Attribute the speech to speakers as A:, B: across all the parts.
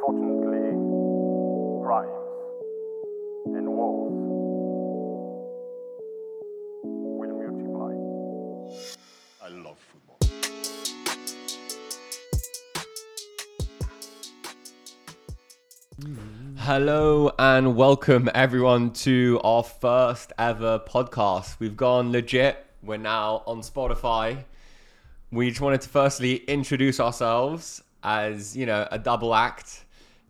A: Unfortunately, crimes and wars will multiply. I love football.
B: Hello and welcome everyone to our first ever podcast. We've gone legit. We're now on Spotify. We just wanted to firstly introduce ourselves as, you know, a double act.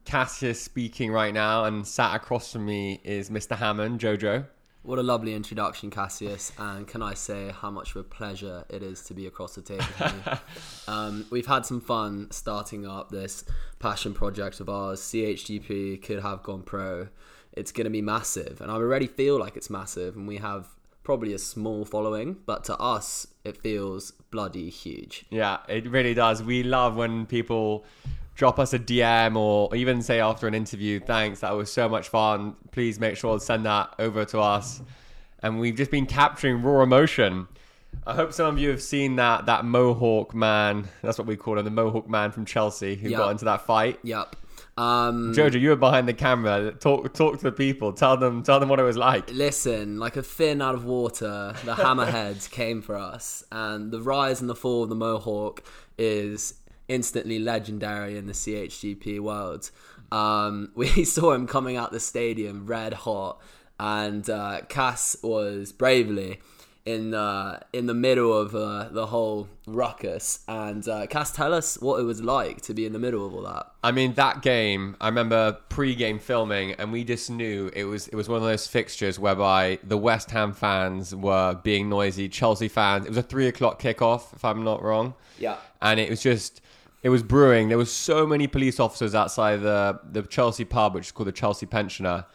B: Cassius speaking right now, and sat across from me is Mr. Hammond, Jojo.
C: What a lovely introduction, Cassius. And can I say how much of a pleasure it is to be across the table with you? um, we've had some fun starting up this passion project of ours. CHGP could have gone pro. It's going to be massive. And I already feel like it's massive. And we have probably a small following, but to us, it feels bloody huge.
B: Yeah, it really does. We love when people drop us a DM or even say after an interview, thanks, that was so much fun. Please make sure to send that over to us. And we've just been capturing raw emotion. I hope some of you have seen that that Mohawk man. That's what we call him, the Mohawk man from Chelsea who
C: Yeah.
B: got into that fight.
C: Yep. Um,
B: Jojo, you were behind the camera. Talk talk to the people. Tell them tell them what it was like.
C: Listen, like a fin out of water, the hammerheads came for us, and the rise and the fall of the Mohawk is instantly legendary in the CHGP world. Um, we saw him coming out the stadium red hot, and uh, Cass was bravely in uh, in the middle of uh, the whole ruckus. And uh, Cass, tell us what it was like to be in the middle of all that.
B: I mean, that game. I remember pre-game filming, and we just knew it was it was one of those fixtures whereby the West Ham fans were being noisy, Chelsea fans. It was a three o'clock kickoff, if I'm not wrong.
C: Yeah.
B: and it was just it was brewing. There was so many police officers outside the the Chelsea pub, which is called the Chelsea Pensioner.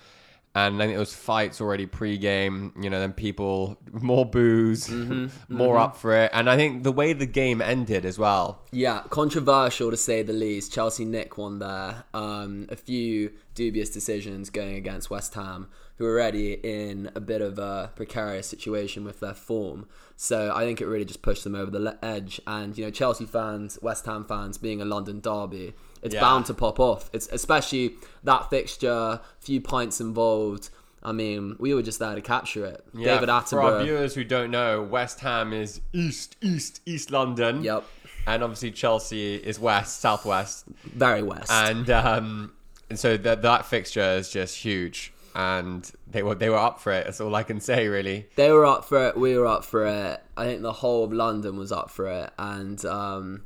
B: And then it was fights already pre-game, you know. Then people more booze, more up for it, and I think the way the game ended as well.
C: Yeah, controversial to say the least. Chelsea Nick won there. Um, a few dubious decisions going against West Ham, who are already in a bit of a precarious situation with their form. So I think it really just pushed them over the edge. And you know, Chelsea fans, West Ham fans, being a London derby, it's
B: Yeah.
C: bound to pop off. It's especially that fixture, few pints involved. I mean, we were just there to capture it.
B: Yeah,
C: David
B: for our viewers who don't know, West Ham is east, east, east London.
C: Yep.
B: And obviously Chelsea is west, southwest,
C: Very West.
B: and um, and so that that fixture is just huge, and they were they were up for it. That's all I can say, really.
C: They were up for it. We were up for it. I think the whole of London was up for it, and um,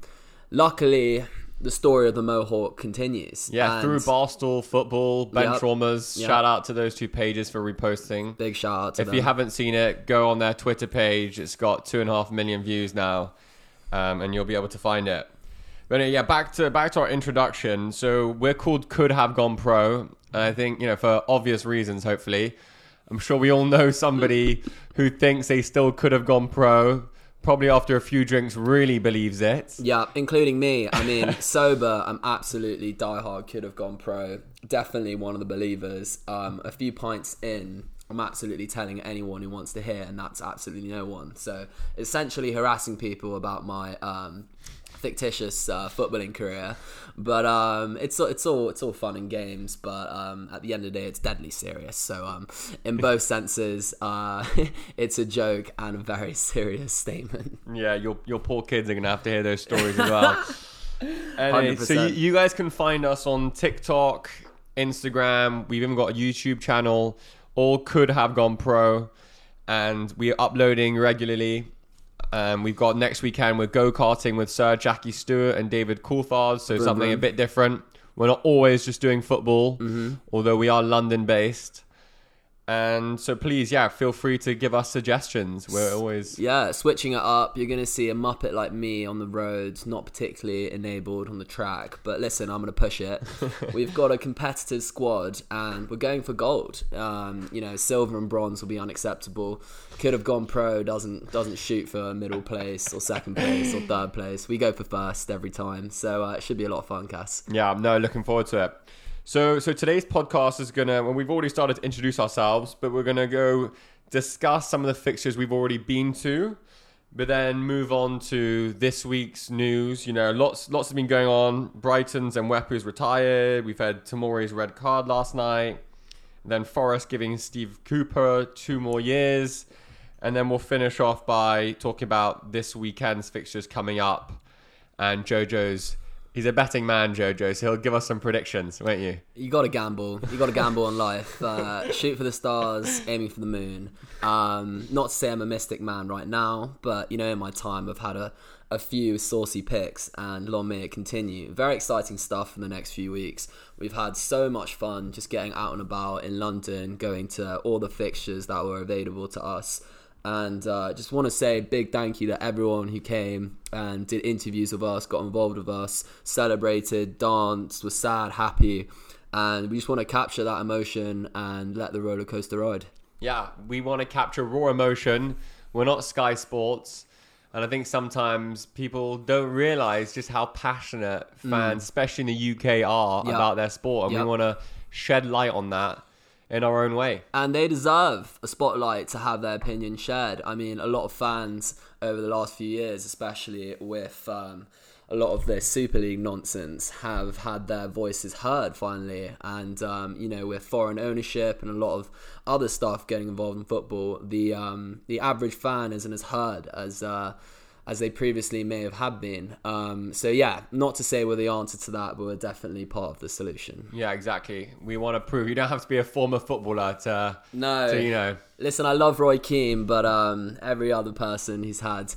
C: luckily, the story of the Mohawk continues.
B: Yeah,
C: And
B: through Barstool Football, Ben
C: Yep.
B: Traumers.
C: Yep.
B: Shout out to those two pages for reposting.
C: Big shout out to
B: If
C: them.
B: you haven't seen it, go on their Twitter page. It's got two and a half million views now, um, and you'll be able to find it. But yeah, back to back to our introduction. So we're called Could Have Gone Pro, and I think you know for obvious reasons. Hopefully, I'm sure we all know somebody who thinks they still could have gone pro. Probably after a few drinks, really believes it.
C: yeah, including me. I mean, sober, I'm absolutely diehard. Could have gone pro. Definitely one of the believers. Um, a few pints in, I'm absolutely telling anyone who wants to hear, and that's absolutely no one. So essentially harassing people about my um, fictitious uh, footballing career. But um, it's it's all it's all fun and games. But um, at the end of the day, it's deadly serious. So um, in both senses, uh, it's a joke and a very serious statement.
B: Yeah, your your poor kids are gonna have to hear those stories as well. Anyway, so you, you guys can find us on TikTok, Instagram. We've even got a YouTube channel. All could have gone pro, and we're uploading regularly. Um, we've got next weekend we're go karting with Sir Jackie Stewart and David Coulthard, so something a bit different. We're not always just doing football,
C: Mm-hmm.
B: although we are London based. And so please, yeah, feel free to give us suggestions. We're always
C: Yeah, switching it up, you're going to see a Muppet like me on the roads, not particularly enabled on the track. But listen, I'm going to push it. We've got a competitive squad and we're going for gold. Um, you know, silver and bronze will be unacceptable. Could have gone pro, doesn't doesn't shoot for middle place or second place or third place. We go for first every time. So uh, it should be a lot of fun, Cass.
B: Yeah, no, looking forward to it. So, so today's podcast is gonna. Well, we've already started to introduce ourselves, but we're gonna go discuss some of the fixtures we've already been to, But then move on to this week's news. You know, lots lots has been going on. Brighton's Mwepu's retired. We've had Tomori's red card last night. Then Forest giving Steve Cooper two more years. And then we'll finish off by talking about this weekend's fixtures coming up. And Jojo's he's a betting man, Jojo, so he'll give us some predictions, won't you?
C: You got to gamble. You got to gamble on life. Uh, shoot for the stars, aiming for the moon. Um, not to say I'm a mystic man right now, but you know, in my time, I've had a, a few saucy picks, and long may it continue. Very exciting stuff in the next few weeks. We've had so much fun just getting out and about in London, going to all the fixtures that were available to us. And uh, just want to say a big thank you to everyone who came and did interviews with us, got involved with us, celebrated, danced, was sad, happy. And we just want to capture that emotion and let the roller coaster ride.
B: Yeah, we want to capture raw emotion. We're not Sky Sports. And I think sometimes people don't realize just how passionate fans, especially in the UK, are
C: Yeah.
B: about their sport. And
C: Yeah.
B: we want to shed light on that in our own way.
C: and they deserve a spotlight to have their opinion shared. I mean, a lot of fans over the last few years, especially with um, a lot of this Super League nonsense, have had their voices heard finally. And um, you know, with foreign ownership and a lot of other stuff getting involved in football, the um, the average fan isn't as heard as. Uh, as they previously may have had been. Um, so yeah, not to say we're the answer to that, but we're definitely part of the solution.
B: Yeah, exactly. We want to prove you don't have to be a former footballer to,
C: No.
B: to you know.
C: Listen, I love Roy Keane, but um, every other person who's had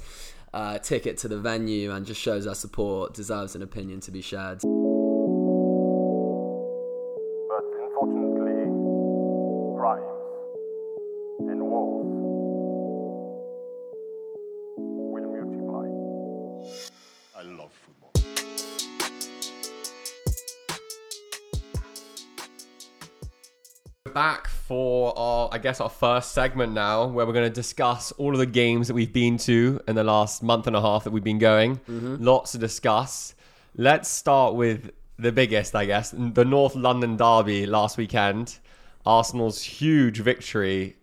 C: a ticket to the venue and just shows our support deserves an opinion to be shared.
B: Back for our, I guess, our first segment now, where we're going to discuss all of the games that we've been to in the last month and a half that we've been going. Mm-hmm. Lots to discuss. Let's start with the biggest, I guess, the North London derby last weekend. Arsenal's huge victory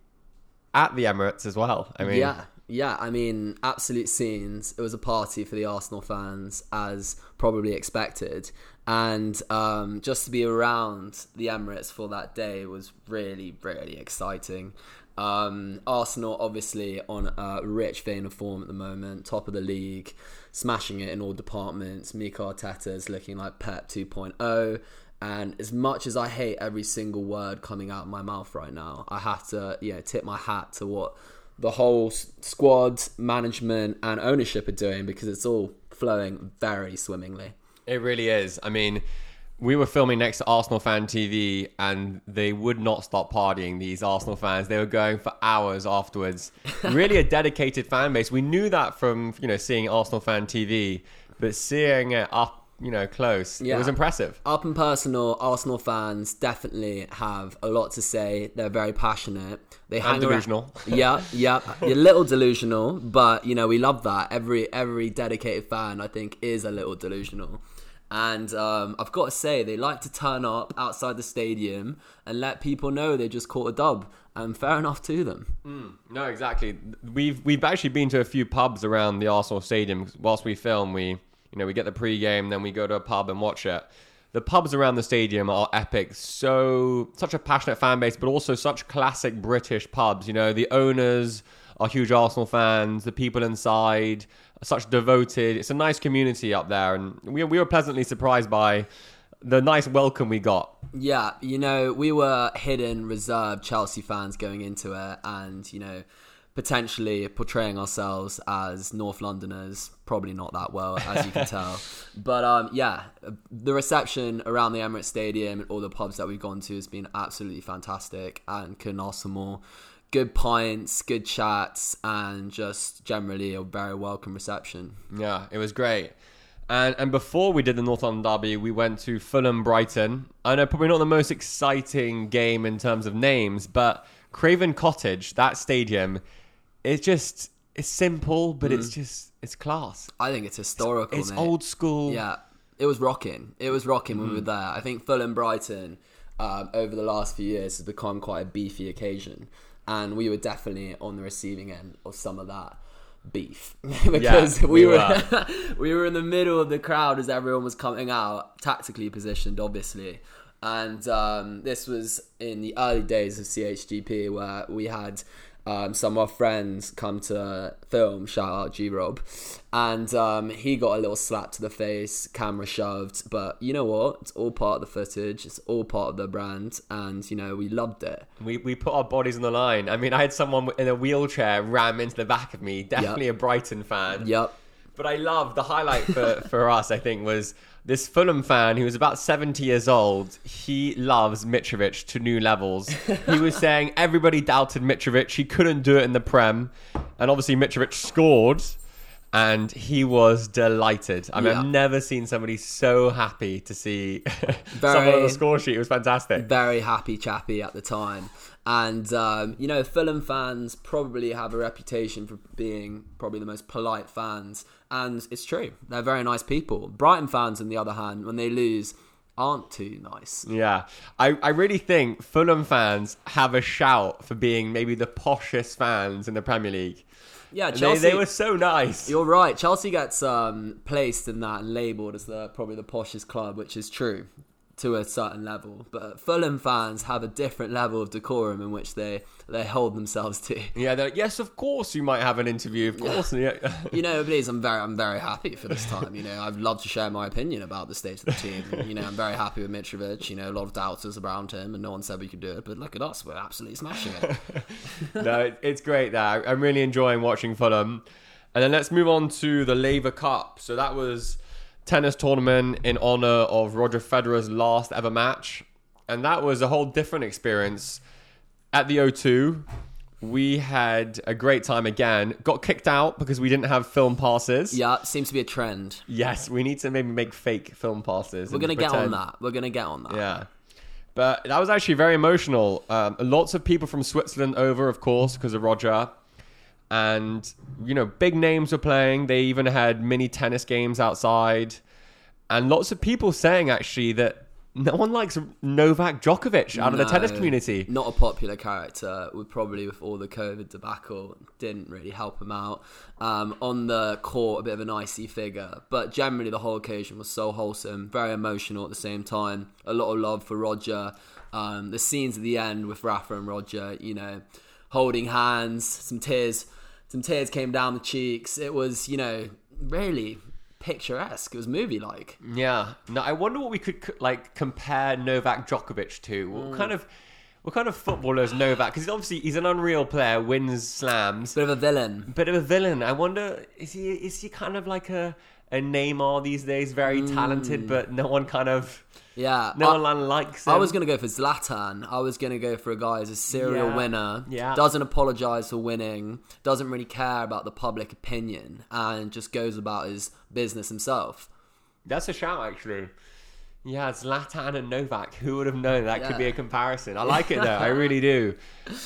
B: at the Emirates as well. I mean,
C: Yeah, yeah. I mean, absolute scenes. It was a party for the Arsenal fans, as probably expected. And um, just to be around the Emirates for that day was really, really exciting. Um, Arsenal, obviously, on a rich vein of form at the moment, top of the league, smashing it in all departments. Mika is looking like Pep 2.0. And as much as I hate every single word coming out of my mouth right now, I have to, you know, tip my hat to what the whole squad, management, and ownership are doing because it's all flowing very swimmingly.
B: It really is. I mean, we were filming next to Arsenal Fan TV and they would not stop partying, these Arsenal fans. They were going for hours afterwards. really a dedicated fan base. We knew that from, you know, seeing Arsenal Fan TV, but seeing it up, you know, close, it was impressive.
C: Up and personal, Arsenal fans definitely have a lot to say. They're very passionate. They hang around-
B: delusional.
C: yeah, yeah, you're a little delusional, but you know we love that. Every every dedicated fan, I think, is a little delusional. And um, I've got to say, they like to turn up outside the stadium and let people know they just caught a dub. And fair enough to them.
B: No, exactly. We've we've actually been to a few pubs around the Arsenal stadium. Whilst we film, we you know we get the pre-game, then we go to a pub and watch it. The pubs around the stadium are epic. So such a passionate fan base, but also such classic British pubs. You know, the owners are huge Arsenal fans. The people inside such devoted. It's a nice community up there, and we we were pleasantly surprised by the nice welcome we got.
C: Yeah, you know, we were hidden, reserved Chelsea fans going into it, and you know, potentially portraying ourselves as North Londoners. Probably not that well, as you can tell. But um, yeah, the reception around the Emirates Stadium and all the pubs that we've gone to has been absolutely fantastic, and couldn't ask for more. Good pints, good chats, and just generally a very welcome reception.
B: Yeah, it was great. And and before we did the North London derby, we went to Fulham Brighton. I know probably not the most exciting game in terms of names, but Craven Cottage, that stadium, it's just it's simple, but it's just it's class.
C: I think it's historical.
B: It's
C: mate.
B: old school.
C: Yeah, it was rocking. It was rocking when we were there. I think Fulham Brighton um, over the last few years has become quite a beefy occasion, and we were definitely on the receiving end of some of that. beef because
B: Yeah,
C: we,
B: we
C: were we were in the middle of the crowd as everyone was coming out, tactically positioned, obviously. And um, this was in the early days of CHGP where we had um, some of our friends come to film, shout out G Rob, and um, he got a little slap to the face, camera shoved. But you know what? It's all part of the footage. It's all part of the brand, and you know we loved it.
B: We, we put our bodies on the line. I mean, I had someone in a wheelchair ram into the back of me, definitely a Brighton fan.
C: Yep.
B: But I love the highlight for, for us, I think, was this Fulham fan who was about 70 years old. He loves Mitrovic to new levels. He was saying everybody doubted Mitrovic. He couldn't do it in the Prem. And obviously, Mitrovic scored. And he was delighted. I mean,
C: Yeah.
B: I've never seen somebody so happy to see
C: Very-
B: someone on the score sheet. It was fantastic.
C: very happy chappy at the time. And um, you know, Fulham fans probably have a reputation for being probably the most polite fans, and it's true. They're very nice people. Brighton fans, on the other hand, when they lose, aren't too nice.
B: Yeah, I, I really think Fulham fans have a shout for being maybe the poshest fans in the Premier League.
C: Yeah,
B: They,
C: Chelsea.
B: they were so nice.
C: You're right. Chelsea gets um, placed in that and labelled as the probably the poshest club, which is true to a certain level. But Fulham fans have a different level of decorum in which they they hold themselves to.
B: Yeah, they're like, yes, of course you might have an interview. Of course. Yeah.
C: you know, please, I'm very, I'm very happy for this time. You know, I'd love to share my opinion about the state of the team. You know, I'm very happy with Mitrovic. You know, a lot of doubters around him, and no one said we could do it. But look at us, we're absolutely smashing it.
B: no, it, it's great there. I'm really enjoying watching Fulham. And then let's move on to the Laver Cup. So that was tennis tournament in honor of Roger Federer's last ever match. And that was a whole different experience. At the O2, we had a great time again. Got kicked out because we didn't have film passes.
C: Yeah, seems to be a trend.
B: Yes, we need to maybe make fake film passes.
C: We're gonna get on that. We're gonna get on that.
B: Yeah. But that was actually very emotional. Um, lots of people from Switzerland over, of course, because of Roger. And, you know, big names were playing. They even had mini tennis games outside. And lots of people saying, actually, that no one likes Novak Djokovic out of the tennis community.
C: Not a popular character. Would probably with all the COVID debacle didn't really help him out. Um, on the court, a bit of an icy figure, but generally the whole occasion was so wholesome, very emotional at the same time. A lot of love for Roger. Um, the scenes at the end with Rafa and Roger, you know, holding hands, some tears, some tears came down the cheeks. It was, you know, really picturesque. It was movie like.
B: Yeah. Now I wonder what we could like compare Novak Djokovic to. What
C: Mm.
B: kind of what kind of footballer is Novak? Because obviously he's an unreal player, wins slams,
C: Bit of a villain.
B: bit of a villain. I wonder is he is he kind of like a a Neymar these days, very talented, but no one kind of
C: Yeah.
B: no
C: I-
B: one likes him.
C: I was gonna go for Zlatan. I was gonna go for a guy who's a serial
B: Yeah,
C: winner.
B: yeah.
C: Doesn't apologize for winning. Doesn't really care about the public opinion, and just goes about his business himself.
B: That's a shout actually. Yeah, Zlatan and Novak. Who would have known that could be a comparison? I like it though. I really do.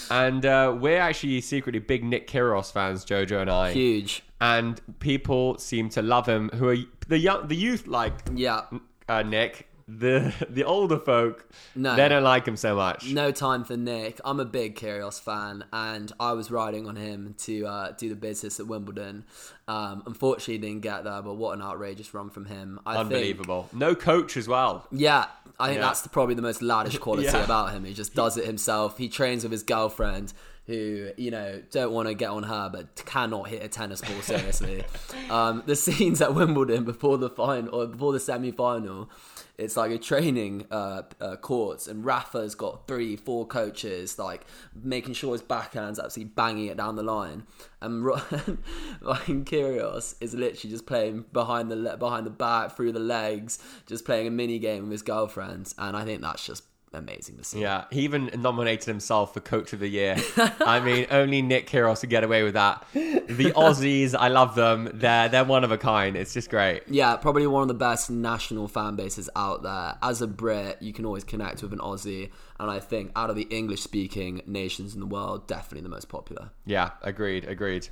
B: And uh, we're actually secretly big Nick Kyrgios fans, Jojo and I.
C: Huge.
B: and people seem to love him. Who are the young, the youth like
C: Yeah.
B: uh, Nick. The the older folk,
C: No.
B: they don't like him so much.
C: No time for Nick. I'm a big Kyrgios fan, and I was riding on him to uh, do the business at Wimbledon. Um, unfortunately, didn't get there, but what an outrageous run from him! I Think,
B: Unbelievable. No coach as well.
C: Yeah, I think
B: Yeah.
C: that's the, probably the most laddish quality
B: Yeah.
C: about him. He just does it himself. He trains with his girlfriend, who you know don't want to get on her, but cannot hit a tennis ball seriously. um, the scenes at Wimbledon before the final or before the semi-final. It's like a training uh, uh, courts, and Rafa's got three, four coaches, like making sure his backhand's absolutely banging it down the line. And like Kyrgios is literally just playing behind the le- behind the back, through the legs, just playing a mini game with his girlfriend, and I think that's just amazing to see.
B: Yeah, he even nominated himself for Coach of the Year. I mean, only Nick Kyrgios could get away with that. The Aussies, I love them. They're they're one of a kind. It's just great.
C: Yeah, probably one of the best national fan bases out there. As a Brit, you can always connect with an Aussie, and I think out of the English-speaking nations in the world, definitely the most popular.
B: Yeah, agreed, agreed.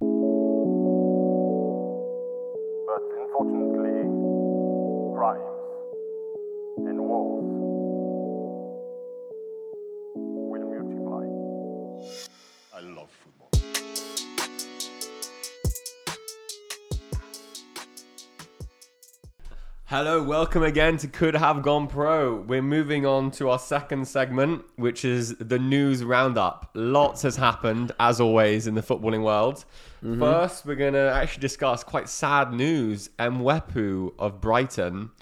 A: But unfortunately, crimes and wars
B: Hello, welcome again to Could Have Gone Pro. We're moving on to our second segment, which is the news roundup. Lots has happened, as always, in the footballing world. Mm-hmm. First, we're going to actually discuss quite sad news. Mwepu of Brighton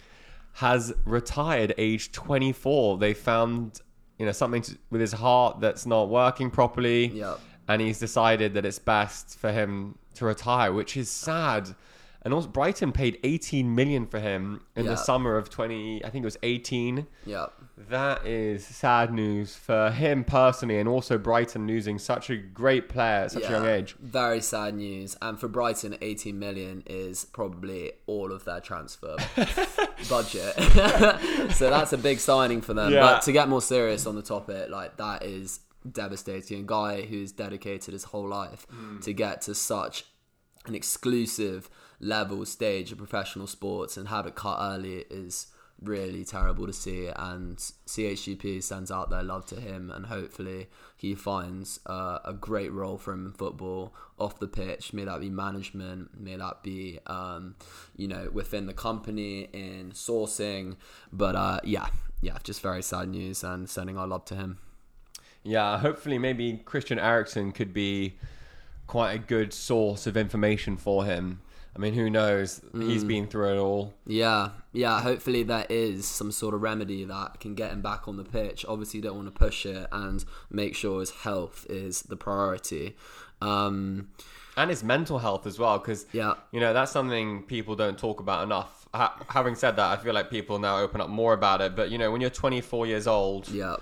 B: has retired aged 24. They found, you know, something to, with his heart that's not working properly.
C: Yep.
B: And he's decided that it's best for him to retire, which is sad. And also, Brighton paid 18 million for him in the summer of 20. I think it was 18.
C: Yeah.
B: That is sad news for him personally, and also Brighton losing such a great player at such a young age.
C: Very sad news. And for Brighton, 18 million is probably all of their transfer budget. so that's a big signing for them.
B: Yeah.
C: But to get more serious on the topic, like that is devastating. A guy who's dedicated his whole life
B: Hmm.
C: to get to such an exclusive level stage of professional sports and have it cut early is really terrible to see. And CHGP sends out their love to him and hopefully he finds uh, a great role for him in football off the pitch. May that be management may that be um, you know within the company in sourcing. But uh, yeah yeah just very sad news and sending our love to him.
B: Yeah, hopefully, maybe Christian Eriksen could be quite a good source of information for him. I mean, who knows? He's been through it all.
C: Yeah, yeah. Hopefully, there is some sort of remedy that can get him back on the pitch. Obviously, you don't want to push it and make sure his health is the priority. Um,
B: and his mental health as well because
C: Yeah.
B: you know that's something people don't talk about enough ha- having said that i feel like people now open up more about it but you know when you're 24 years old
C: yeah,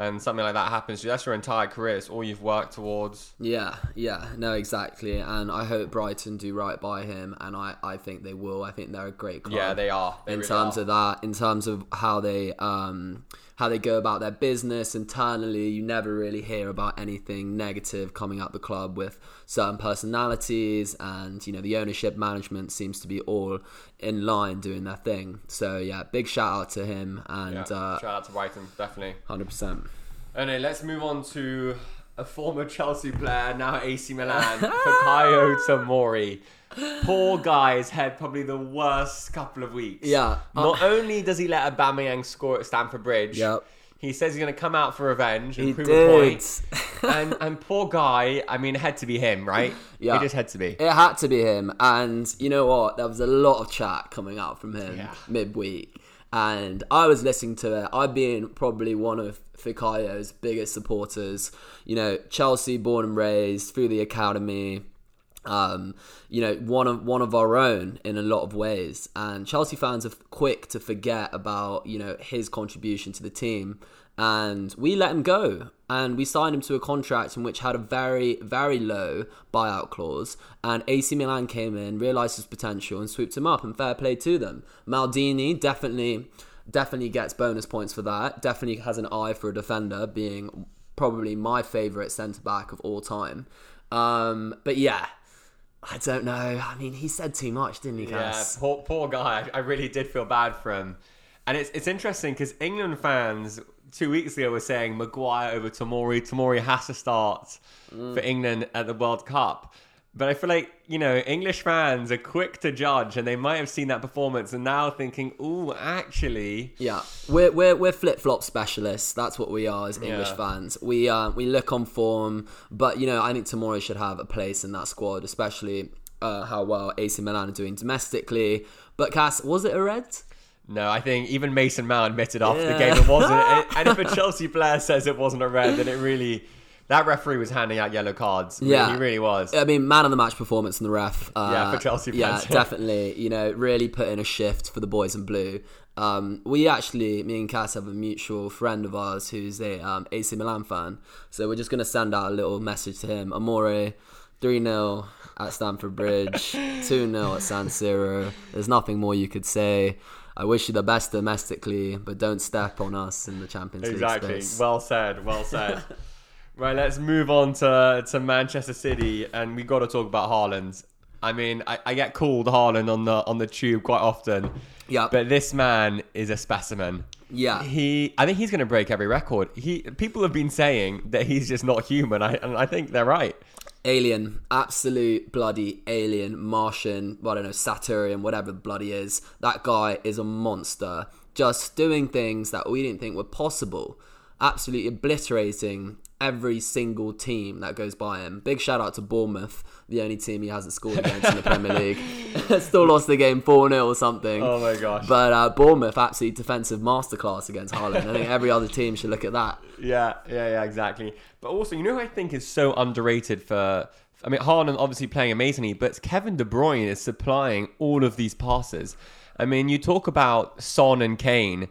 B: and something like that happens to you that's your entire career it's all you've worked towards
C: yeah, yeah. No, exactly. And I hope Brighton do right by him, and I, I think they will. I think they're a great club.
B: yeah they are They
C: in
B: really
C: terms
B: are.
C: of that, in terms of how they um, how they go about their business internally, you never really hear about anything negative coming out the club with certain personalities, and you know the ownership management seems to be all in line doing their thing. So yeah, big shout out to him and
B: yeah.
C: uh,
B: shout out to brighton definitely
C: hundred percent.
B: Anyway let's move on to a former chelsea player now ac milan fikayo tomori Poor guy's had probably the worst couple of weeks.
C: Yeah.
B: Uh, Not only does he let Aubameyang score at Stamford Bridge,
C: Yep.
B: he says he's going to come out for revenge and
C: He
B: prove
C: did.
B: a point. and and poor guy, I mean, it had to be him, right?
C: Yeah.
B: It just had to be.
C: It had to be him, and you know what? There was a lot of chat coming out from him
B: Yeah.
C: midweek, and I was listening to it. I've been probably one of Fikayo's biggest supporters. You know, Chelsea, born and raised through the academy. Um, you know, one of one of our own in a lot of ways, and Chelsea fans are quick to forget about you know his contribution to the team, and we let him go, and we signed him to a contract in which had a very very low buyout clause, and AC Milan came in, realised his potential, and swooped him up, and fair play to them. Maldini definitely definitely gets bonus points for that. Definitely has an eye for a defender, being probably my favourite centre back of all time. Um, but yeah, I don't know. I mean, he said too much, didn't he,
B: Yeah, poor, poor guy. I, I really did feel bad for him. And it's it's interesting because England fans two weeks ago we were saying Maguire over Tomori. Tomori has to start
C: Mm.
B: for England at the World Cup. But I feel like, you know, English fans are quick to judge and they might have seen that performance and now thinking, ooh, actually.
C: Yeah, we're we're, we're flip flop specialists. That's what we are as English
B: Yeah.
C: fans. We uh, we look on form, but you know I think Tomori should have a place in that squad, especially uh, how well AC Milan are doing domestically. But Cass, was it a red?
B: No, I think even Mason Mount admitted after the game it wasn't. and if a Chelsea player says it wasn't a red, then it really. That referee was handing out yellow cards.
C: Yeah.
B: He really was.
C: I mean, man of the match performance from the ref. Uh,
B: Yeah, for Chelsea
C: Yeah,
B: fans.
C: definitely. You know, really put in a shift for the boys in blue. Um, we actually, me and Cass have a mutual friend of ours who's a um, AC Milan fan. So we're just going to send out a little message to him. Amore, 3 0 at Stamford Bridge, 2 0 at San Siro. There's nothing more you could say. I wish you the best domestically, but don't step on us in the Champions League
B: Exactly. Well said. Well said. right, let's move on to to Manchester City, and we got to talk about Haaland. I mean, I, I get called Haaland on the on the tube quite often.
C: Yeah.
B: But this man is a specimen.
C: Yeah.
B: He, I think he's going to break every record. He, people have been saying that he's just not human. I, and I think they're right.
C: Alien, absolute bloody alien, Martian, I don't know, Saturnian, whatever the bloody is. That guy is a monster. Just doing things that we didn't think were possible. Absolutely obliterating every single team that goes by him. Big shout out to Bournemouth, the only team he hasn't scored against in the Premier League. Still lost the game 4 0 or something.
B: Oh my gosh.
C: But uh, Bournemouth, absolute defensive masterclass against Haaland. I think every other team should look at that.
B: Yeah, yeah, yeah, exactly. But also, you know who I think is so underrated for. I mean, Haaland obviously playing amazingly, but Kevin De Bruyne is supplying all of these passes. I mean, you talk about Son and Kane.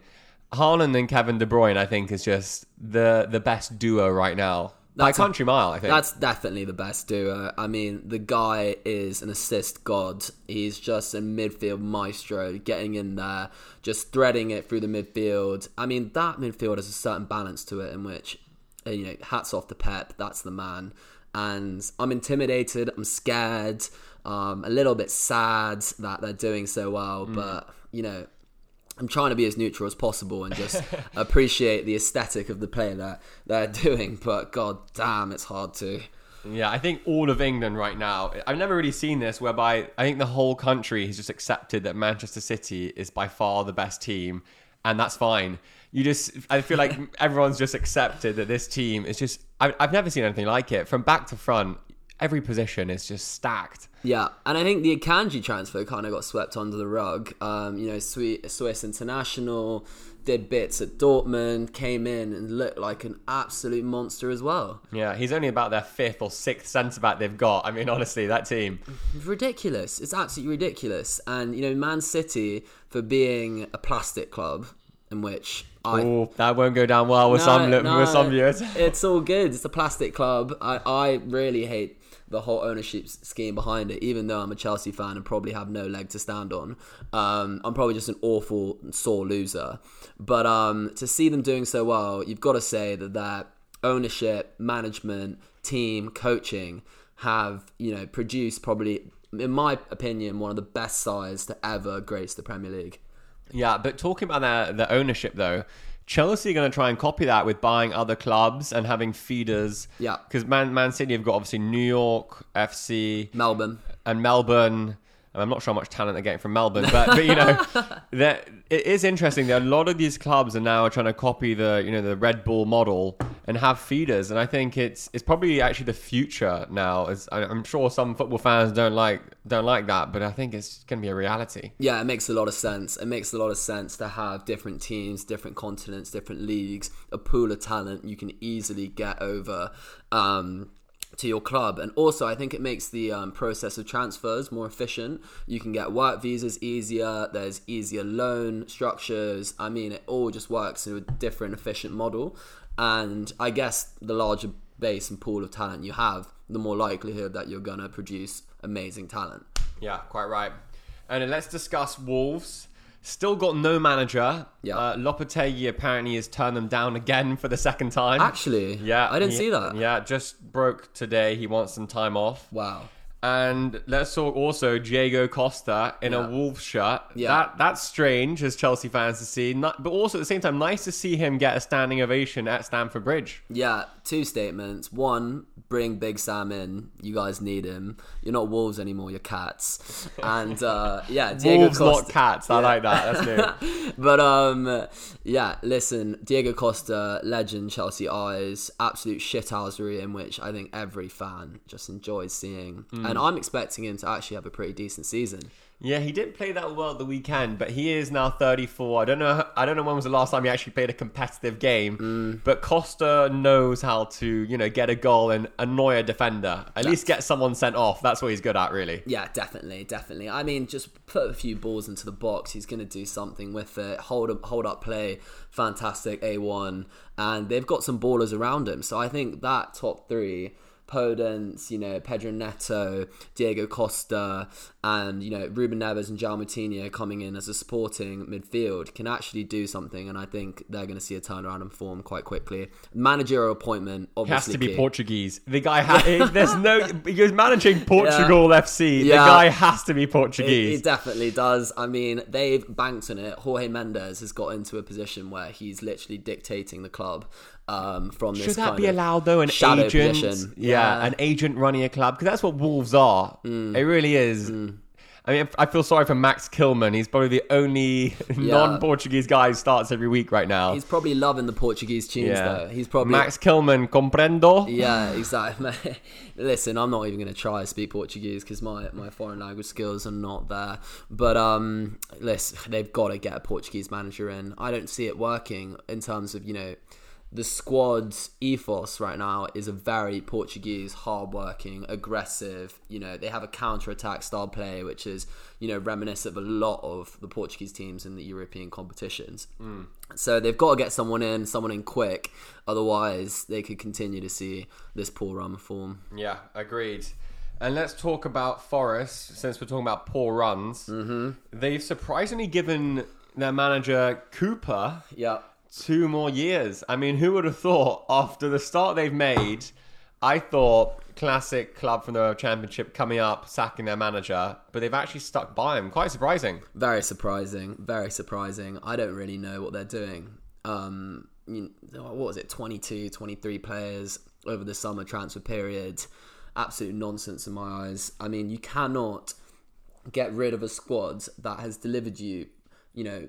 B: Haaland and Kevin De Bruyne, I think, is just the the best duo right now. By
C: That's a-
B: country mile, I think.
C: That's definitely the best duo. I mean, the guy is an assist god. He's just a midfield maestro, getting in there, just threading it through the midfield. I mean, that midfield has a certain balance to it in which, uh, you know, hats off to Pep. That's the man. And I'm intimidated. I'm scared. Um, a little bit sad that they're doing so well, but you know, I'm trying to be as neutral as possible and just appreciate the aesthetic of the play that they're doing. But god damn, it's hard to.
B: Yeah, I think all of England right now. I've never really seen this whereby I think the whole country has just accepted that Manchester City is by far the best team, and that's fine. You just, I feel like everyone's just accepted that this team is just. I, I've never seen anything like it from back to front. Every position is just stacked.
C: Yeah, and I think the Akanji transfer kind of got swept under the rug. Um, you know, Swiss international did bits at Dortmund, came in and looked like an absolute monster as well.
B: Yeah, he's only about their fifth or sixth centre back they've got. I mean, honestly, that team.
C: ridiculous. It's absolutely ridiculous. And you know, Man City for being a plastic club in which I
B: Oh, that won't go down well with some
C: No,
B: with some
C: no,
B: viewers.
C: It's all good. It's a plastic club. I, I really hate the whole ownership scheme behind it, even though I'm a Chelsea fan and probably have no leg to stand on. Um, I'm probably just an awful, sore loser. But um, to see them doing so well, you've got to say that that ownership, management, team, coaching have, you know, produced probably, in my opinion, one of the best sides to ever grace the Premier League.
B: Yeah, but talking about their, the ownership though, Chelsea are going to try and copy that with buying other clubs and having feeders.
C: Yeah.
B: Because Man, Man City have got obviously New York FC
C: Melbourne.
B: and Melbourne. And I'm not sure how much talent they're getting from Melbourne, but, but you know, that it is interesting that a lot of these clubs are now trying to copy the you know the Red Bull model and have feeders, and I think it's it's probably actually the future now. As I- I'm sure some football fans don't like don't like that, but I think it's going to be a reality.
C: Yeah, it makes a lot of sense. It makes a lot of sense to have different teams, different continents, different leagues, a pool of talent you can easily get over um, to your club. And also, I think it makes the um, process of transfers more efficient. You can get work visas easier, there's easier loan structures. I mean, it all just works in a different, efficient model. And I guess the larger base and pool of talent you have, the more likelihood that you're going to produce amazing talent.
B: Yeah, quite right. And let's discuss Wolves. Still got no manager.
C: Yeah.
B: Uh, Lopetegui apparently has turned them down again for the second time.
C: Actually,
B: yeah,
C: I didn't
B: he-
C: see that.
B: Yeah, just broke today. He wants some time off.
C: Wow.
B: And let's talk also Diego Costa in
C: Yeah.
B: a Wolves shirt.
C: Yeah.
B: That that's strange as Chelsea fans to see. Not, but also at the same time, nice to see him get a standing ovation at Stamford Bridge.
C: Yeah, two statements. One, bring Big Sam in. You guys need him. You're not wolves anymore. You're cats. And uh, yeah, Diego
B: Wolves,
C: Costa.
B: not cats. I like that. That's new.
C: but um, yeah, listen, Diego Costa, legend, Chelsea eyes, absolute shithousery in which I think every fan just enjoys seeing.
B: Hmm.
C: And I'm expecting him to actually have a pretty decent season.
B: Yeah, he didn't play that well at the weekend, but he is now 34. I don't know. I don't know when was the last time he actually played a competitive game.
C: Mm.
B: But Costa knows how to, you know, get a goal and annoy a defender. At least get someone sent off. That's what he's good at, really.
C: Yeah, definitely, definitely. I mean, just put a few balls into the box. He's going to do something with it. Hold up, hold up play, fantastic A1, and they've got some ballers around him. So I think that top three. Podence, you know, Pedro Neto, Diego Costa, and you know Ruben Neves and João Moutinho coming in as a supporting midfield can actually do something, and I think they're going to see a turnaround in form quite quickly. Managerial appointment
B: He has
C: obviously
B: to be
C: key.
B: Portuguese. The guy, ha- there's no. He was managing Portugal FC. The
C: Yeah.
B: guy has to be Portuguese.
C: he definitely does. I mean, they've banked on it. Jorge Mendes has got into a position where he's literally dictating the club. Um, from this.
B: Should that be allowed though? An agent,
C: position.
B: Yeah, an agent running a club because that's what Wolves are.
C: Mm.
B: It really is. I mean, I feel sorry for Max Kilman. He's probably the only non-Portuguese guy who starts every week right now.
C: He's probably loving the Portuguese tunes
B: yeah,
C: though. He's probably
B: Max Kilman. Comprendo.
C: Yeah, exactly. Listen, I'm not even going to try to speak Portuguese because my, my foreign language skills are not there. But um, listen, they've got to get a Portuguese manager in. I don't see it working in terms of you know the squad's ethos right now is a very Portuguese, hardworking, aggressive. You know, they have a counter-attack style play, which is you know reminiscent of a lot of the Portuguese teams in the European competitions. So they've got to get someone in, someone in quick. Otherwise, they could continue to see this poor run of form.
B: Yeah, agreed. And let's talk about Forest since we're talking about poor runs. Mm-hmm. They've surprisingly given their manager Cooper
C: Yeah.
B: Two more years. I mean, who would have thought after the start they've made? I thought classic club from the championship coming up, sacking their manager, but they've actually stuck by him. Quite surprising.
C: Very surprising. Very surprising. I don't really know what they're doing. Um, you what was it? 22, 23 players over the summer transfer period. Absolute nonsense in my eyes. I mean, you cannot get rid of a squad that has delivered you, you know,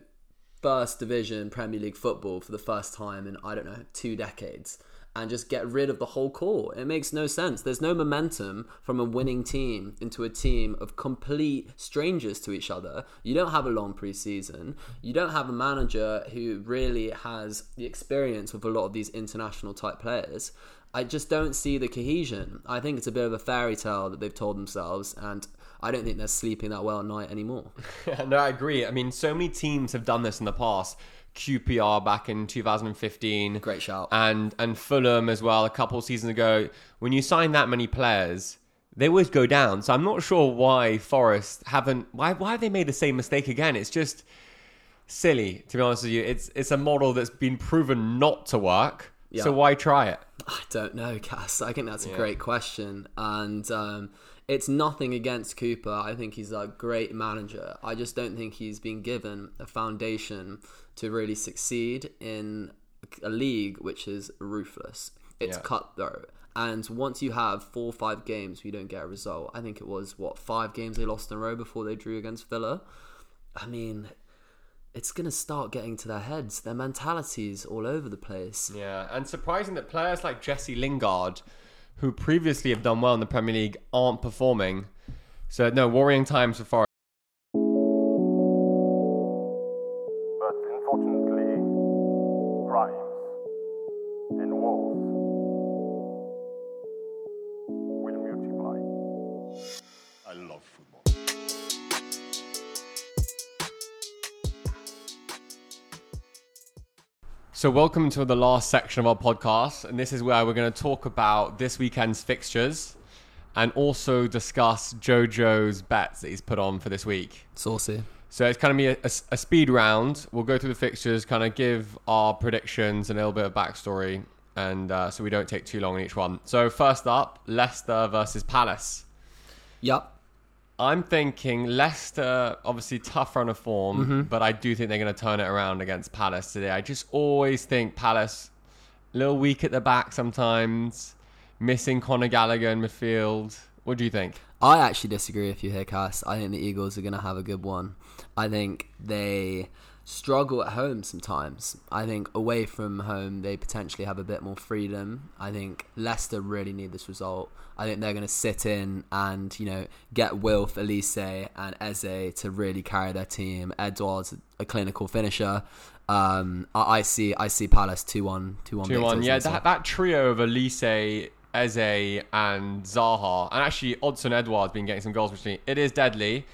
C: first division Premier League football for the first time in I don't know two decades, and just get rid of the whole core. It makes no sense. There's no momentum from a winning team into a team of complete strangers to each other. You don't have a long preseason. You don't have a manager who really has the experience with a lot of these international type players. I just don't see the cohesion. I think it's a bit of a fairy tale that they've told themselves, and I don't think they're sleeping that well at night anymore.
B: no, I agree. I mean, so many teams have done this in the past. QPR back in 2015.
C: Great shout.
B: And and Fulham as well a couple seasons ago. When you sign that many players, they always go down. So I'm not sure why Forest haven't why why have they made the same mistake again? It's just silly, to be honest with you. It's it's a model that's been proven not to work.
C: Yeah.
B: So why try it?
C: I don't know, Cass. I think that's a great question, and um, it's nothing against Cooper. I think he's a great manager. I just don't think he's been given a foundation to really succeed in a league which is ruthless. It's
B: Yeah.
C: cutthroat. And once you have four or five games where you don't get a result, I think it was what five games they lost in a row before they drew against Villa. I mean, it's gonna start getting to their heads. Their mentalities all over the place.
B: Yeah, and surprising that players like Jesse Lingard, who previously have done well in the Premier League, aren't performing. So no worrying times for Forest. So, welcome to the last section of our podcast, and this is where we're going to talk about this weekend's fixtures and also discuss JoJo's bets that he's put on for this week.
C: Saucy.
B: So, it's kind of be a, a- a speed round. We'll go through the fixtures, kind of give our predictions and a little bit of backstory, and uh, so we don't take too long on each one. So, first up, Leicester versus Palace.
C: Yep.
B: I'm thinking Leicester, obviously tough run of form, mm-hmm. but I do think they're going to turn it around against Palace today. I just always think Palace, a little weak at the back sometimes, missing Conor Gallagher in midfield. What do you think?
C: I actually disagree with you here, Cass. I think the Eagles are going to have a good one. I think they struggle at home sometimes. I think away from home, they potentially have a bit more freedom. I think Leicester really need this result. I think they're going to sit in and, you know, get Wilf, Olise, and Eze to really carry their team. Edouard, a clinical finisher. Um, I, I see I see Palace 2 1. 2 1.
B: 2 1. Yeah, that, that trio of Olise, Eze, and Zaha, and actually Odsonne Edouard been getting some goals recently. It is deadly.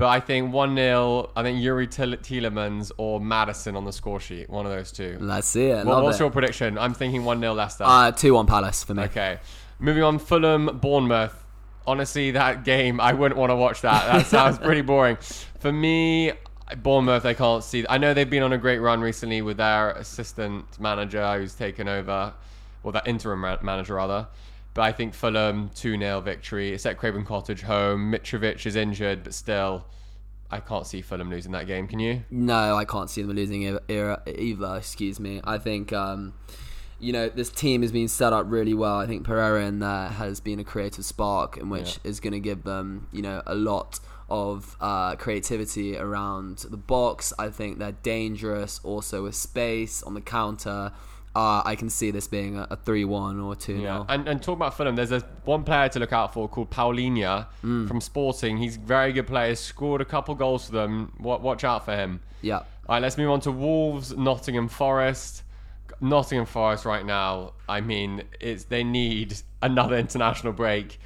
B: But I think 1 0, I think Youri Tele- Tielemans or Maddison on the score sheet. One of those two.
C: Let's see it.
B: What, what's
C: it.
B: your prediction? I'm thinking 1 0 Leicester.
C: Uh, 2 1 Palace for me.
B: Okay. Moving on, Fulham, Bournemouth. Honestly, that game, I wouldn't want to watch that. That sounds pretty boring. For me, Bournemouth, I can't see. I know they've been on a great run recently with their assistant manager who's taken over, or that interim manager rather. But I think Fulham 2 0 victory. It's at Craven Cottage home. Mitrovic is injured, but still, I can't see Fulham losing that game. Can you?
C: No, I can't see them losing e- era- either. Excuse me. I think um, you know, this team has been set up really well. I think Pereira in there has been a creative spark, in which is going to give them, you know, a lot of uh, creativity around the box. I think they're dangerous also with space on the counter. Uh, I can see this being a, a 3 1 or 2 0.
B: Yeah, and, and talk about Fulham. There's a one player to look out for called Palhinha
C: Mm.
B: from Sporting. He's a very good player. Scored a couple goals for them. Wa- Watch out for him.
C: Yeah.
B: All right, let's move on to Wolves, Nottingham Forest. Nottingham Forest right now. I mean, it's they need another international break.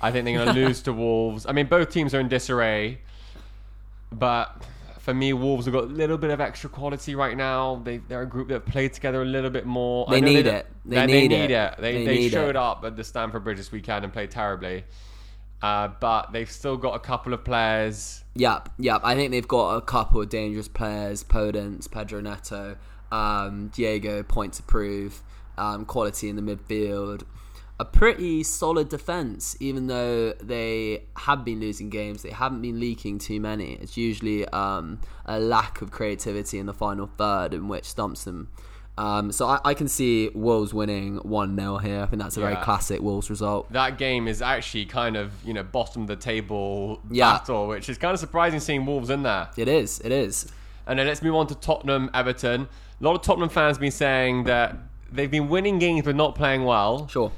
B: I think they're going to lose to Wolves. I mean, both teams are in disarray, but for me, Wolves have got a little bit of extra quality right now. They they're a group that have played together a little bit more.
C: They need
B: don't-
C: it. They need it.
B: They
C: They
B: they,
C: need
B: showed
C: it.
B: up at the Stamford Bridge this weekend and played terribly. Uh, but they've still got a couple of players.
C: Yep, yep. I think they've got a couple of dangerous players: Podence, Pedro Neto, um, Diego. points to prove, um, quality in the midfield. A pretty solid defense, even though they have been losing games. They haven't been leaking too many. It's usually um, a lack of creativity in the final third, in which stumps them. Um, so I, I can see Wolves winning one 0 here. I think that's a very classic Wolves result.
B: that game is actually kind of you know bottom of the table
C: Yeah.
B: battle, which is kind of surprising seeing Wolves in there.
C: It is. It is.
B: And then let's move on to Tottenham Everton. A lot of Tottenham fans been saying that they've been winning games but not playing well,
C: Sure.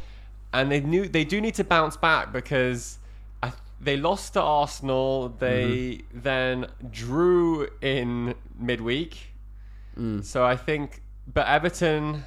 B: And they knew they do need to bounce back because I, they lost to Arsenal. They then drew in midweek, so I think. But Everton.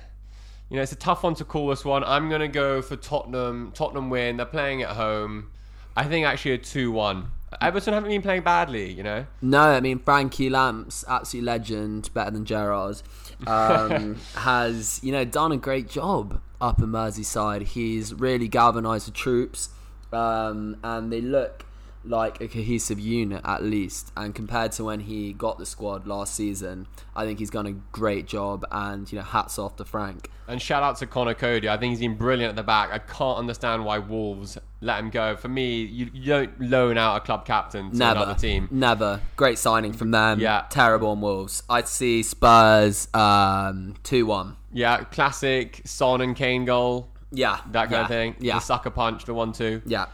B: You know, it's a tough one to call this one. I'm going to go for Tottenham. Tottenham win. They're playing at home. I think actually a 2 1. Everton haven't been playing badly, you know?
C: No, I mean Frankie Lamps, absolute legend, better than Gerrard, um, has you know done a great job up in Merseyside. He's really galvanised the troops, um, and they look like a cohesive unit at least. And compared to when he got the squad last season, I think he's done a great job. And you know, hats off to Frank.
B: And shout out to Conor Coady. I think he's been brilliant at the back. I can't understand why Wolves let him go. For me, you, you don't loan out a club captain to
C: Never,
B: another team.
C: never. Great signing from them.
B: Yeah.
C: terrible on Wolves. I'd see Spurs um, two one.
B: Yeah, classic Son and Kane goal,
C: Yeah,
B: that kind
C: yeah,
B: of thing.
C: Yeah,
B: The sucker punch, the one two.
C: yeah.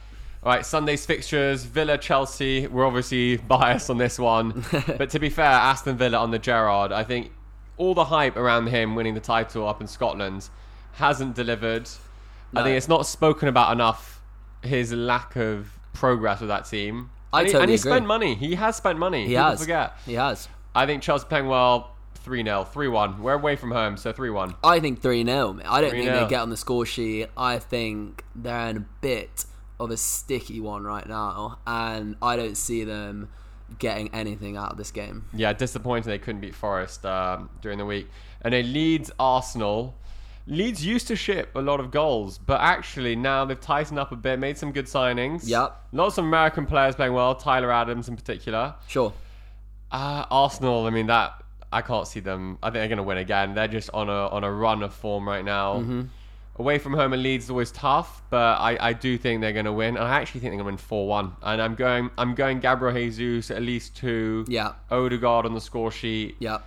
B: All right, Sunday's fixtures Villa, Chelsea. We're obviously biased on this one. but to be fair, Aston Villa on the Gerrard, I think all the hype around him winning the title up in Scotland hasn't delivered. I think it's not spoken about enough his lack of progress with that team.
C: I
B: and he,
C: totally
B: and he
C: agree.
B: spent money. He has spent money.
C: He
B: People
C: has.
B: forget.
C: He has.
B: I think Chelsea playing well 3 0, 3 1. We're away from home, so 3 1.
C: I think 3 0. I don't think
B: 3-0.
C: they get on the score sheet. I think they're in a bit of a sticky one right now, and I don't see them getting anything out of this game.
B: Yeah, disappointing they couldn't beat Forest um, during the week. And then Leeds Arsenal. Leeds used to ship a lot of goals, but actually now they've tightened up a bit, made some good signings.
C: Yep.
B: Lots of American players playing well, Tyler Adams in particular.
C: Sure.
B: Uh, Arsenal, I mean that I can't see them. I think they're going to win again. They're just on a on a run of form right now.
C: Mm-hmm.
B: Away from home and Leeds is always tough, but I, I do think they're going to win. And I actually think they're going to win four one. And I'm going I'm going Gabriel Jesus at least two.
C: Yeah.
B: Odegaard on the score sheet.
C: Yeah.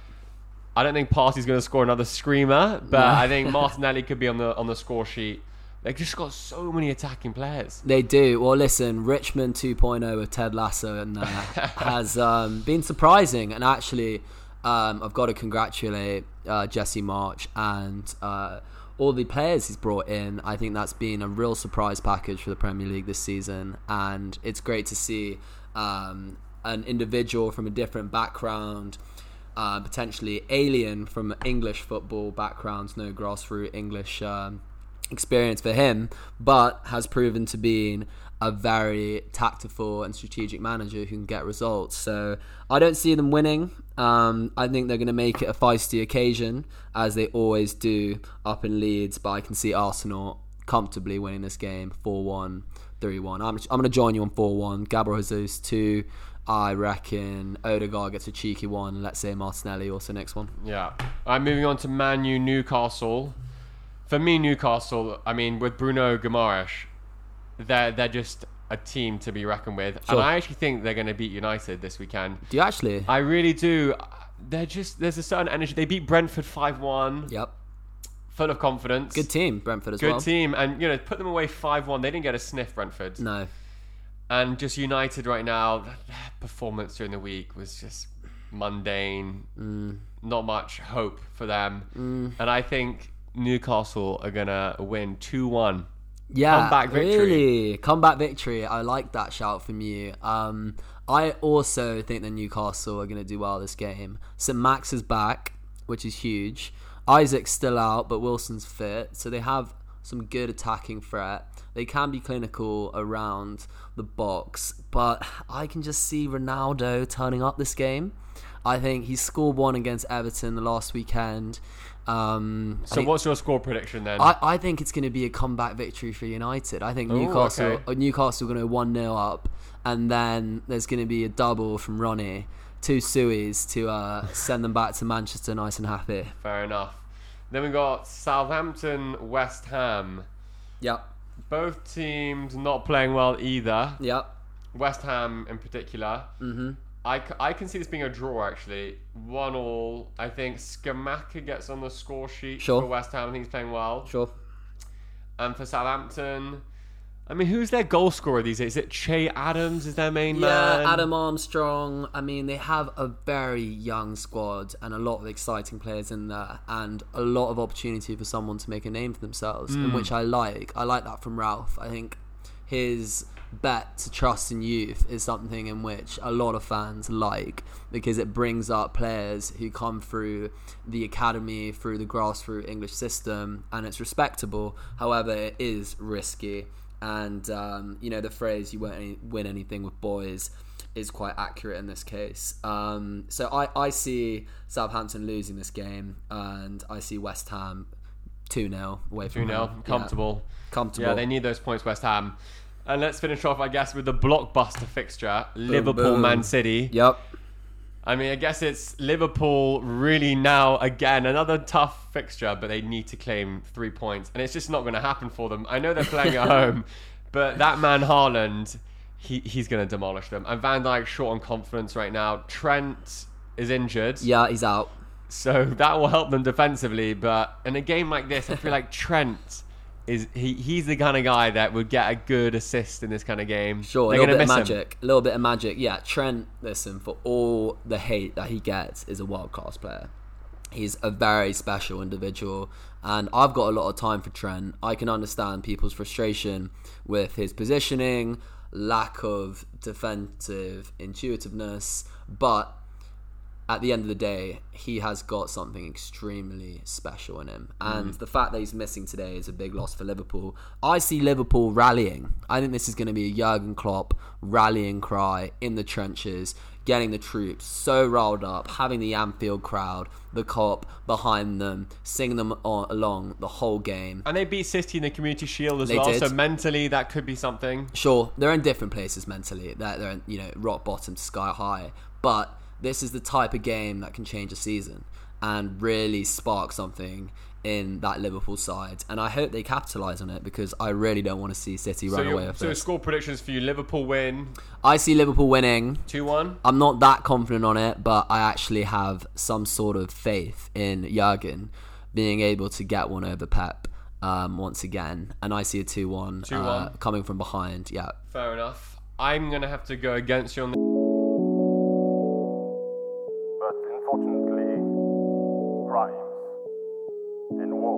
B: I don't think Partey's going to score another screamer, but I think Martinelli could be on the on the score sheet. They've just got so many attacking players.
C: They do. Well, listen, Richmond 2.0 with Ted Lasso and uh, has um, been surprising. And actually, um, I've got to congratulate uh, Jesse Marsch and uh, all the players he's brought in. I think that's been a real surprise package for the Premier League this season. And it's great to see um, an individual from a different background. Uh, potentially alien from English football backgrounds, no grassroots English um, experience for him, but has proven to be a very tactful and strategic manager who can get results. So I don't see them winning. Um, I think they're going to make it a feisty occasion, as they always do up in Leeds. But I can see Arsenal comfortably winning this game 4 1, 3 1. I'm, I'm going to join you on 4 1. Gabriel Jesus 2. I reckon Odegaard gets a cheeky one. Let's say Martinelli also next one.
B: Yeah. I'm moving on to Man U Newcastle. For me, Newcastle, I mean, with Bruno Guimaraes, they're, they're just a team to be reckoned with.
C: Sure.
B: And I actually think they're going to beat United this weekend.
C: Do you actually?
B: I really do. They're just, there's a certain energy. They beat Brentford 5 1.
C: yep.
B: full of confidence.
C: Good team, Brentford as
B: Good
C: well.
B: Good team, and you know, put them away five-one. They didn't get a sniff, Brentford.
C: No.
B: And just United right now, their performance during the week was just mundane.
C: Mm.
B: Not much hope for them. And I think Newcastle are gonna win two-one.
C: Yeah,
B: Comeback victory.
C: Really, comeback victory. I like that shout from you. Um, I also think that Newcastle are going to do well this game. St Max is back, which is huge. Isak's still out, but Wilson's fit, so they have some good attacking threat. They can be clinical around the box, but I can just see Ronaldo turning up this game. I think he scored one against Everton the last weekend. Um, I
B: So what's your score prediction then?
C: I, I think it's going to be a comeback victory for United. I think
B: Ooh,
C: Newcastle
B: okay.
C: uh, Newcastle going to one 0 up, and then there's going to be a double from Ronnie, two sueys to uh, send them back to Manchester nice and happy.
B: Fair enough. Then we got Southampton, West Ham.
C: Yep,
B: Both teams not playing well either.
C: yep.
B: West Ham in particular. Mm-hmm. I, I can see this being a draw actually. One all. I think Scamacca gets on the score sheet
C: Sure.
B: for West Ham. I think he's playing well.
C: Sure.
B: And for Southampton, I mean, who's their goal scorer these days? Is it Che Adams? Is their main
C: Yeah,
B: man?
C: Yeah, Adam Armstrong. I mean, they have a very young squad and a lot of exciting players in there, and a lot of opportunity for someone to make a name for themselves, in hmm. which I like. I like that from Ralph. I think his bet to trust in youth is something in which a lot of fans like because it brings up players who come through the academy, through the grassroots English system, and it's respectable. However, it is risky and um, you know the phrase "you won't any- win anything with boys" is quite accurate in this case. Um, so I, I see Southampton losing this game, and I see West Ham two 0 away from
B: 2 0. Comfortable.
C: Yeah. comfortable.
B: Yeah, they need those points, West Ham. And let's finish off, I guess, with the blockbuster fixture Liverpool
C: boom.
B: Man City.
C: Yep.
B: I mean, I guess it's Liverpool really now again another tough fixture, but they need to claim three points, and it's just not going to happen for them. I know they're playing at home, but that man Haaland, he he's going to demolish them. And Van Dijk short on confidence right now. Trent is injured,
C: Yeah, he's out.
B: so that will help them defensively. But in a game like this, I feel like Trent. Is he? He's the kind of guy that would get a good assist in this kind of game.
C: Sure, a
B: They're
C: little bit of magic. A little bit of magic. Yeah, Trent, listen, for all the hate that he gets, is a world class player. He's a very special individual, and I've got a lot of time for Trent. I can understand people's frustration with his positioning, lack of defensive intuitiveness, but at the end of the day, he has got something extremely special in him. Mm. And the fact that he's missing today is a big loss for Liverpool. I see Liverpool rallying. I think this is going to be a Jurgen Klopp rallying cry in the trenches, getting the troops so riled up, having the Anfield crowd, the Kop behind them, singing them on, along the whole game.
B: And they beat City in the Community Shield as
C: They
B: well,
C: did.
B: so mentally that could be something.
C: Sure, they're in different places mentally. They're, they're in, you know, rock bottom to sky high. But this is the type of game that can change a season and really spark something in that Liverpool side. And I hope they capitalise on it because I really don't want to see City
B: So,
C: run away with
B: so
C: this.
B: score predictions for you: Liverpool win
C: I see Liverpool winning.
B: two one.
C: I'm not that confident on it, but I actually have some sort of faith in Jurgen being able to get one over Pep um, once again. And I see a 2 1 uh, coming from behind. Yeah.
B: Fair enough. I'm gonna have to go against you on the.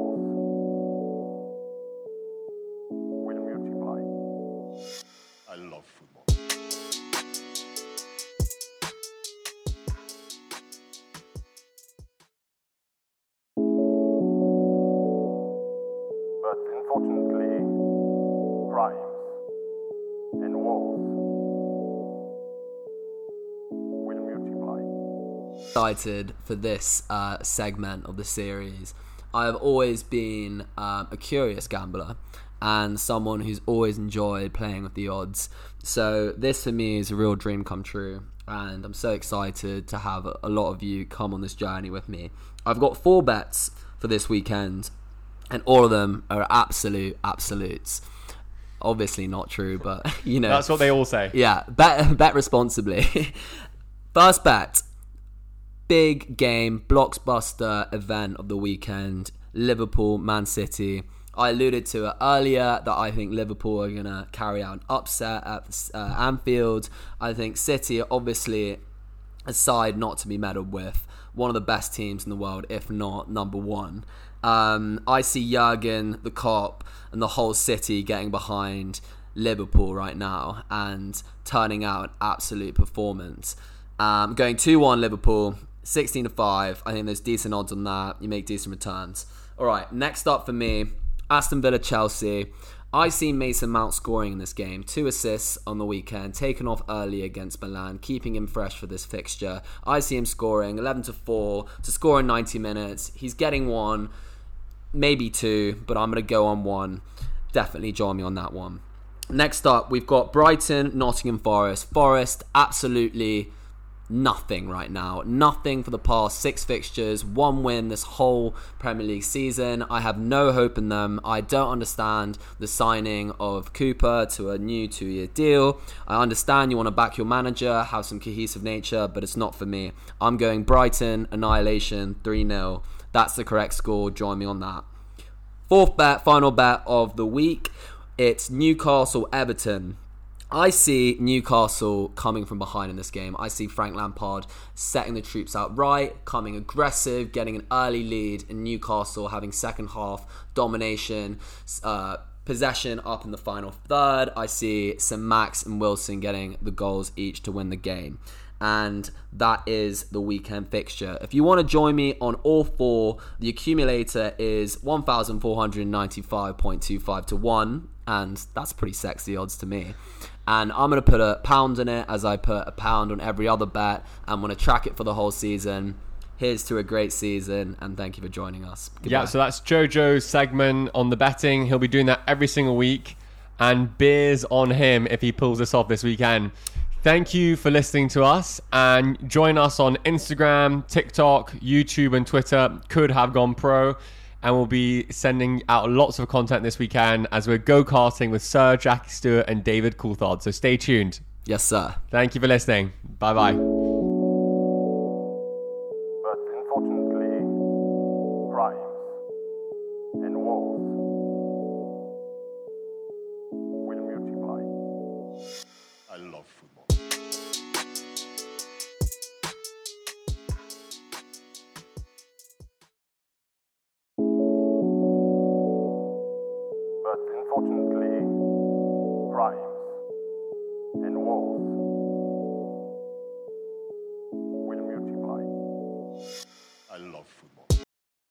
A: Will multiply. I love football. But unfortunately, crimes and wars
C: excited for this uh, segment of the series. I have always been um, a curious gambler and someone who's always enjoyed playing with the odds. So this for me is a real dream come true, and I'm so excited to have a a lot of you come on this journey with me. I've got four bets for this weekend, and all of them are absolute absolutes. Obviously not true, but you know
B: That's what they all say.
C: yeah, bet bet responsibly. First bet, big game, blockbuster event of the weekend. Liverpool, Man City. I alluded to it earlier that I think Liverpool are going to carry out an upset at uh, Anfield. I think City, are obviously, a side not to be meddled with, one of the best teams in the world, if not number one. Um, I see Jurgen, the Kop, and the whole city getting behind Liverpool right now and turning out an absolute performance. Um, going 2 1 Liverpool, 16 to 5. I think there's decent odds on that. You make decent returns. All right, next up for me, Aston Villa Chelsea. I see Mason Mount scoring in this game. Two assists on the weekend, taken off early against Milan, keeping him fresh for this fixture. I see him scoring 11 to 4 to score in 90 minutes. He's getting one, maybe two, but I'm going to go on one. Definitely join me on that one. Next up, we've got Brighton, Nottingham Forest. Forest, absolutely nothing right now. Nothing for the past six fixtures, one win this whole Premier League season. I have no hope in them. I don't understand the signing of Cooper to a new two year deal. I understand you want to back your manager, have some cohesive nature, but it's not for me. I'm going Brighton, annihilation, 3 0. That's the correct score. Join me on that. Fourth bet, final bet of the week. It's Newcastle Everton. I see Newcastle coming from behind in this game. I see Frank Lampard setting the troops out right, coming aggressive, getting an early lead, and Newcastle having second half domination, uh, possession up in the final third. I see St. Max and Wilson getting the goals each to win the game. And that is the weekend fixture. If you want to join me on all four, the accumulator is 1,495.25 to 1. And that's pretty sexy odds to me and I'm going to put a pound in it as I put a pound on every other bet. I'm going to track it for the whole season. Here's to a great season, and thank you for joining us. Goodbye.
B: Yeah, so that's Jojo's segment on the betting. He'll be doing that every single week, and beers on him if he pulls this off this weekend. Thank you for listening to us, and join us on Instagram, TikTok, YouTube, and Twitter. Could have gone pro and we'll be sending out lots of content this weekend as we're go karting with Sir Jackie Stewart and David Coulthard. So stay tuned.
C: Yes, sir.
B: Thank you for listening. Bye bye.